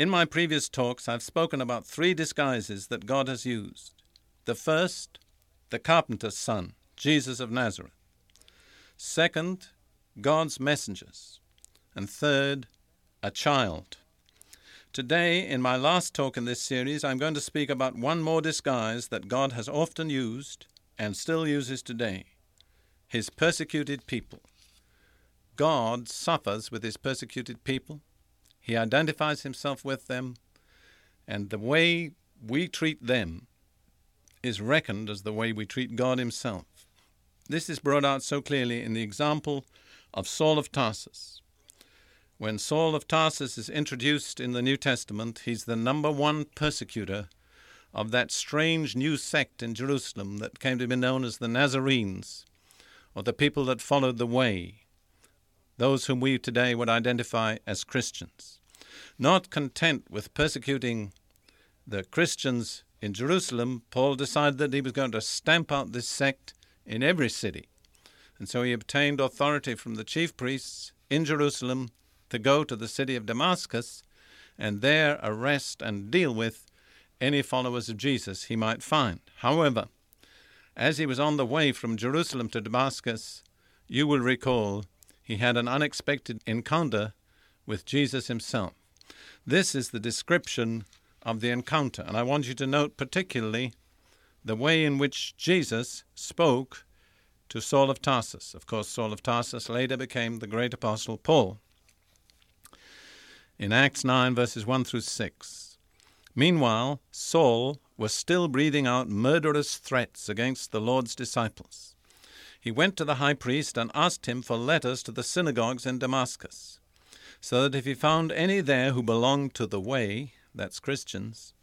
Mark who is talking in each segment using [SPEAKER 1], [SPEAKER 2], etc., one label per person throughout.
[SPEAKER 1] In my previous talks, I've spoken about three disguises that God has used. The first, the carpenter's son, Jesus of Nazareth. Second, God's messengers. And third, a child. Today, in my last talk in this series, I'm going to speak about one more disguise that God has often used and still uses today his persecuted people. God suffers with his persecuted people he identifies himself with them, and the way we treat them is reckoned as the way we treat God Himself. This is brought out so clearly in the example of Saul of Tarsus. When Saul of Tarsus is introduced in the New Testament, he's the number one persecutor of that strange new sect in Jerusalem that came to be known as the Nazarenes, or the people that followed the way those whom we today would identify as Christians. Not content with persecuting the Christians in Jerusalem, Paul decided that he was going to stamp out this sect in every city. And so he obtained authority from the chief priests in Jerusalem to go to the city of Damascus and there arrest and deal with any followers of Jesus he might find. However, as he was on the way from Jerusalem to Damascus, you will recall he had an unexpected encounter with Jesus himself. This is the description of the encounter, and I want you to note particularly the way in which Jesus spoke to Saul of Tarsus. Of course, Saul of Tarsus later became the great apostle Paul. In Acts 9, verses 1 through 6. Meanwhile, Saul was still breathing out murderous threats against the Lord's disciples he went to the high priest and asked him for letters to the synagogues in Damascus, so that if he found any there who belonged to the way, that's Christians,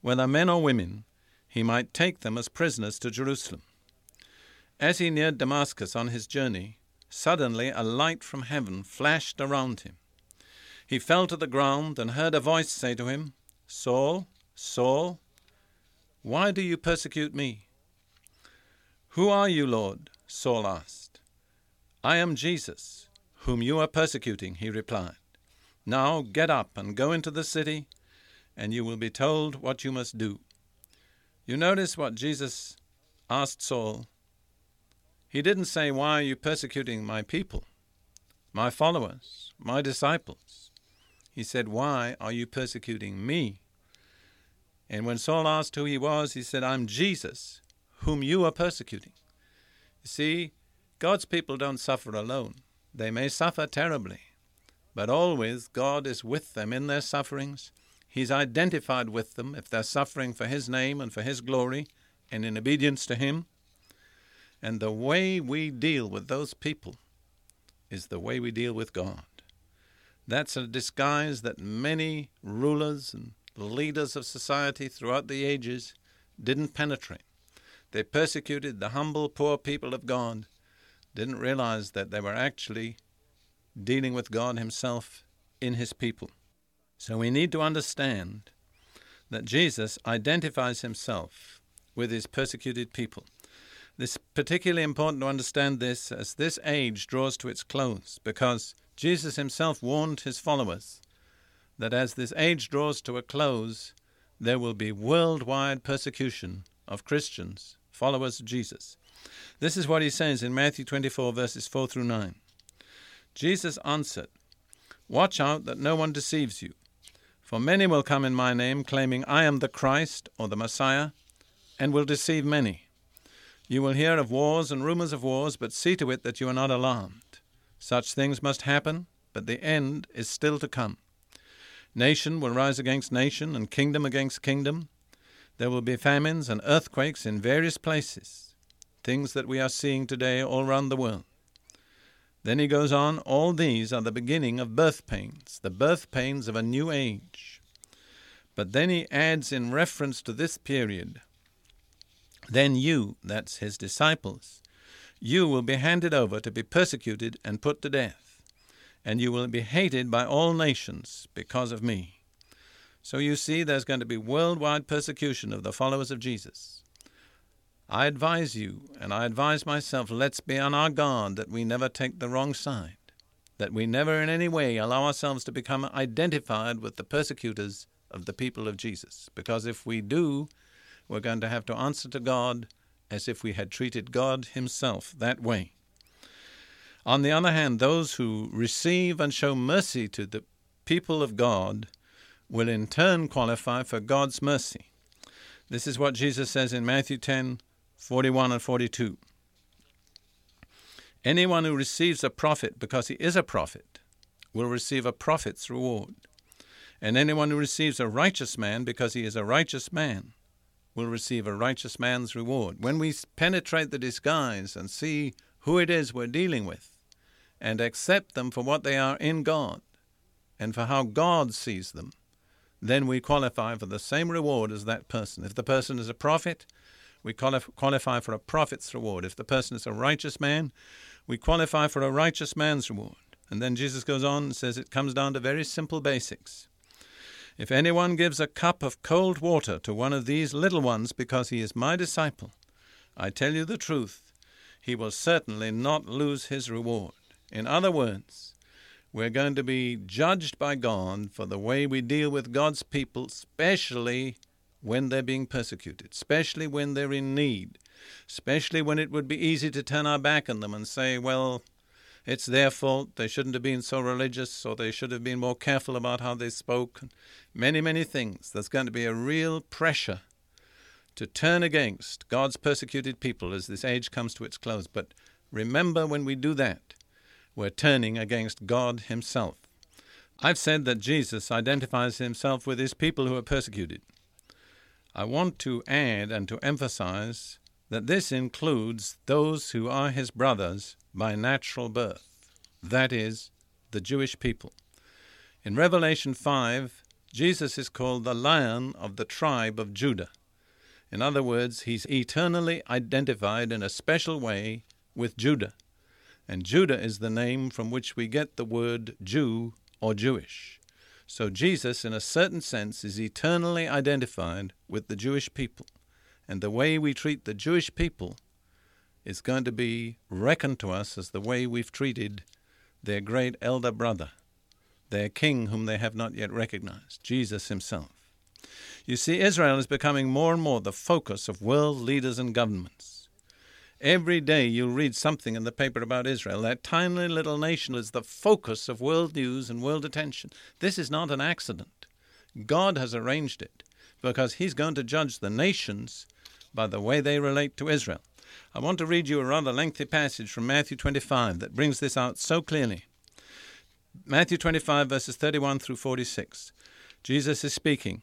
[SPEAKER 1] whether men or women, he might take them as prisoners to Jerusalem. As he neared Damascus on his journey, suddenly a light from heaven flashed around him. He fell to the ground and heard a voice say to him, Saul, Saul, why do you persecute me? Who are you, Lord? Saul asked. I am Jesus, whom you are persecuting, he replied. Now get up and go into the city, and you will be told what you must do. You notice what Jesus asked Saul. He didn't say, Why are you persecuting my people, my followers, my disciples? He said, Why are you persecuting me? And when Saul asked who he was, he said, I'm Jesus, whom you are persecuting. You see, God's people don't suffer alone. They may suffer terribly, but always God is with them in their sufferings. He's identified with them if they're suffering for His name and for His glory and in obedience to Him. And the way we deal with those people is the way we deal with God. That's a disguise that many rulers and leaders of society throughout the ages didn't penetrate. They persecuted the humble, poor people of God, didn't realize that they were actually dealing with God Himself in His people. So we need to understand that Jesus identifies Himself with His persecuted people. It's particularly important to understand this as this age draws to its close, because Jesus Himself warned His followers that as this age draws to a close, there will be worldwide persecution of Christians followers of Jesus. This is what he says in Matthew 24, verses 4 through 9. Jesus answered, Watch out that no one deceives you. For many will come in my name, claiming, I am the Christ or the Messiah, and will deceive many. You will hear of wars and rumors of wars, but see to it that you are not alarmed. Such things must happen, but the end is still to come. Nation will rise against nation, and kingdom against kingdom. There will be famines and earthquakes in various places, things that we are seeing today all around the world. Then he goes on, all these are the beginning of birth pains, the birth pains of a new age. But then he adds in reference to this period, then you, that's his disciples, you will be handed over to be persecuted and put to death, and you will be hated by all nations because of me. So you see, there's going to be worldwide persecution of the followers of Jesus. I advise you, and I advise myself, let's be on our guard that we never take the wrong side, that we never in any way allow ourselves to become identified with the persecutors of the people of Jesus. Because if we do, we're going to have to answer to God as if we had treated God Himself that way. On the other hand, those who receive and show mercy to the people of God will in turn qualify for God's mercy. This is what Jesus says in Matthew 10 41 and 42. Anyone who receives a prophet because he is a prophet will receive a prophet's reward. And anyone who receives a righteous man because he is a righteous man will receive a righteous man's reward. When we penetrate the disguise and see who it is we're dealing with and accept them for what they are in God and for how God sees them, then we qualify for the same reward as that person. If the person is a prophet, we qualify for a prophet's reward. If the person is a righteous man, we qualify for a righteous man's reward. And then Jesus goes on and says it comes down to very simple basics. If anyone gives a cup of cold water to one of these little ones because he is my disciple, I tell you the truth, he will certainly not lose his reward. In other words, we're going to be judged by God for the way we deal with God's people, especially when they're being persecuted, especially when they're in need, especially when it would be easy to turn our back on them and say, well, it's their fault. They shouldn't have been so religious, or they should have been more careful about how they spoke. Many, many things. There's going to be a real pressure to turn against God's persecuted people as this age comes to its close. But remember, when we do that, we're turning against God Himself. I've said that Jesus identifies Himself with His people who are persecuted. I want to add and to emphasize that this includes those who are His brothers by natural birth, that is, the Jewish people. In Revelation 5, Jesus is called the Lion of the tribe of Judah. In other words, he's eternally identified in a special way with Judah. And Judah is the name from which we get the word Jew or Jewish. So Jesus, in a certain sense, is eternally identified with the Jewish people. And the way we treat the Jewish people is going to be reckoned to us as the way we've treated their great elder brother, their king whom they have not yet recognized, Jesus himself. You see, Israel is becoming more and more the focus of world leaders and governments. Every day you'll read something in the paper about Israel. That tiny little nation is the focus of world news and world attention. This is not an accident. God has arranged it because He's going to judge the nations by the way they relate to Israel. I want to read you a rather lengthy passage from Matthew 25 that brings this out so clearly. Matthew 25, verses 31 through 46. Jesus is speaking.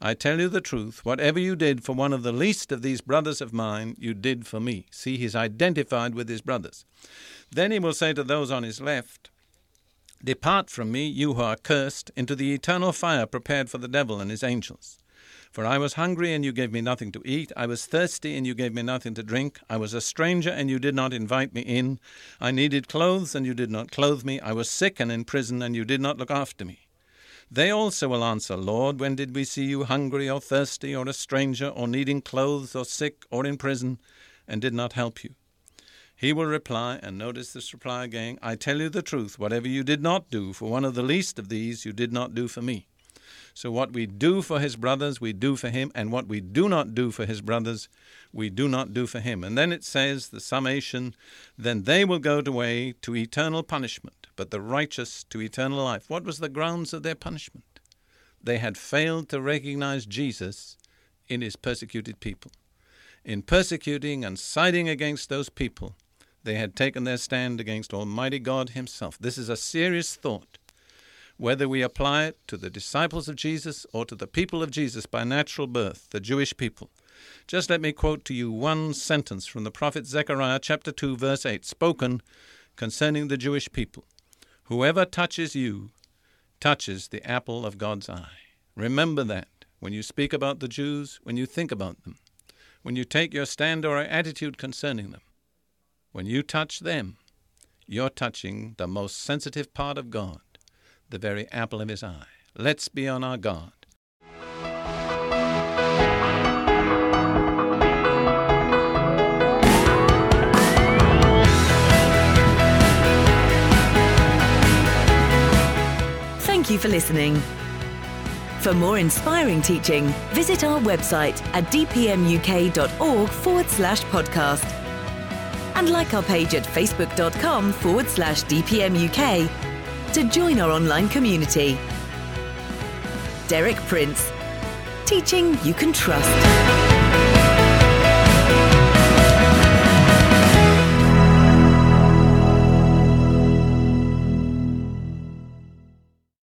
[SPEAKER 1] I tell you the truth, whatever you did for one of the least of these brothers of mine, you did for me. See, he's identified with his brothers. Then he will say to those on his left, Depart from me, you who are cursed, into the eternal fire prepared for the devil and his angels. For I was hungry, and you gave me nothing to eat. I was thirsty, and you gave me nothing to drink. I was a stranger, and you did not invite me in. I needed clothes, and you did not clothe me. I was sick and in prison, and you did not look after me. They also will answer, Lord, when did we see you hungry or thirsty or a stranger or needing clothes or sick or in prison and did not help you? He will reply, and notice this reply again I tell you the truth, whatever you did not do for one of the least of these, you did not do for me. So, what we do for his brothers, we do for him, and what we do not do for his brothers, we do not do for him. And then it says, the summation, then they will go away to eternal punishment, but the righteous to eternal life. What was the grounds of their punishment? They had failed to recognize Jesus in his persecuted people. In persecuting and siding against those people, they had taken their stand against Almighty God Himself. This is a serious thought. Whether we apply it to the disciples of Jesus or to the people of Jesus by natural birth, the Jewish people. Just let me quote to you one sentence from the prophet Zechariah chapter 2 verse 8 spoken concerning the Jewish people. Whoever touches you touches the apple of God's eye. Remember that when you speak about the Jews, when you think about them, when you take your stand or attitude concerning them. When you touch them, you're touching the most sensitive part of God, the very apple of His eye. Let's be on our guard.
[SPEAKER 2] Thank you for listening. For more inspiring teaching, visit our website at dpmuk.org forward slash podcast and like our page at facebook.com forward slash dpmuk to join our online community. Derek Prince, teaching you can trust.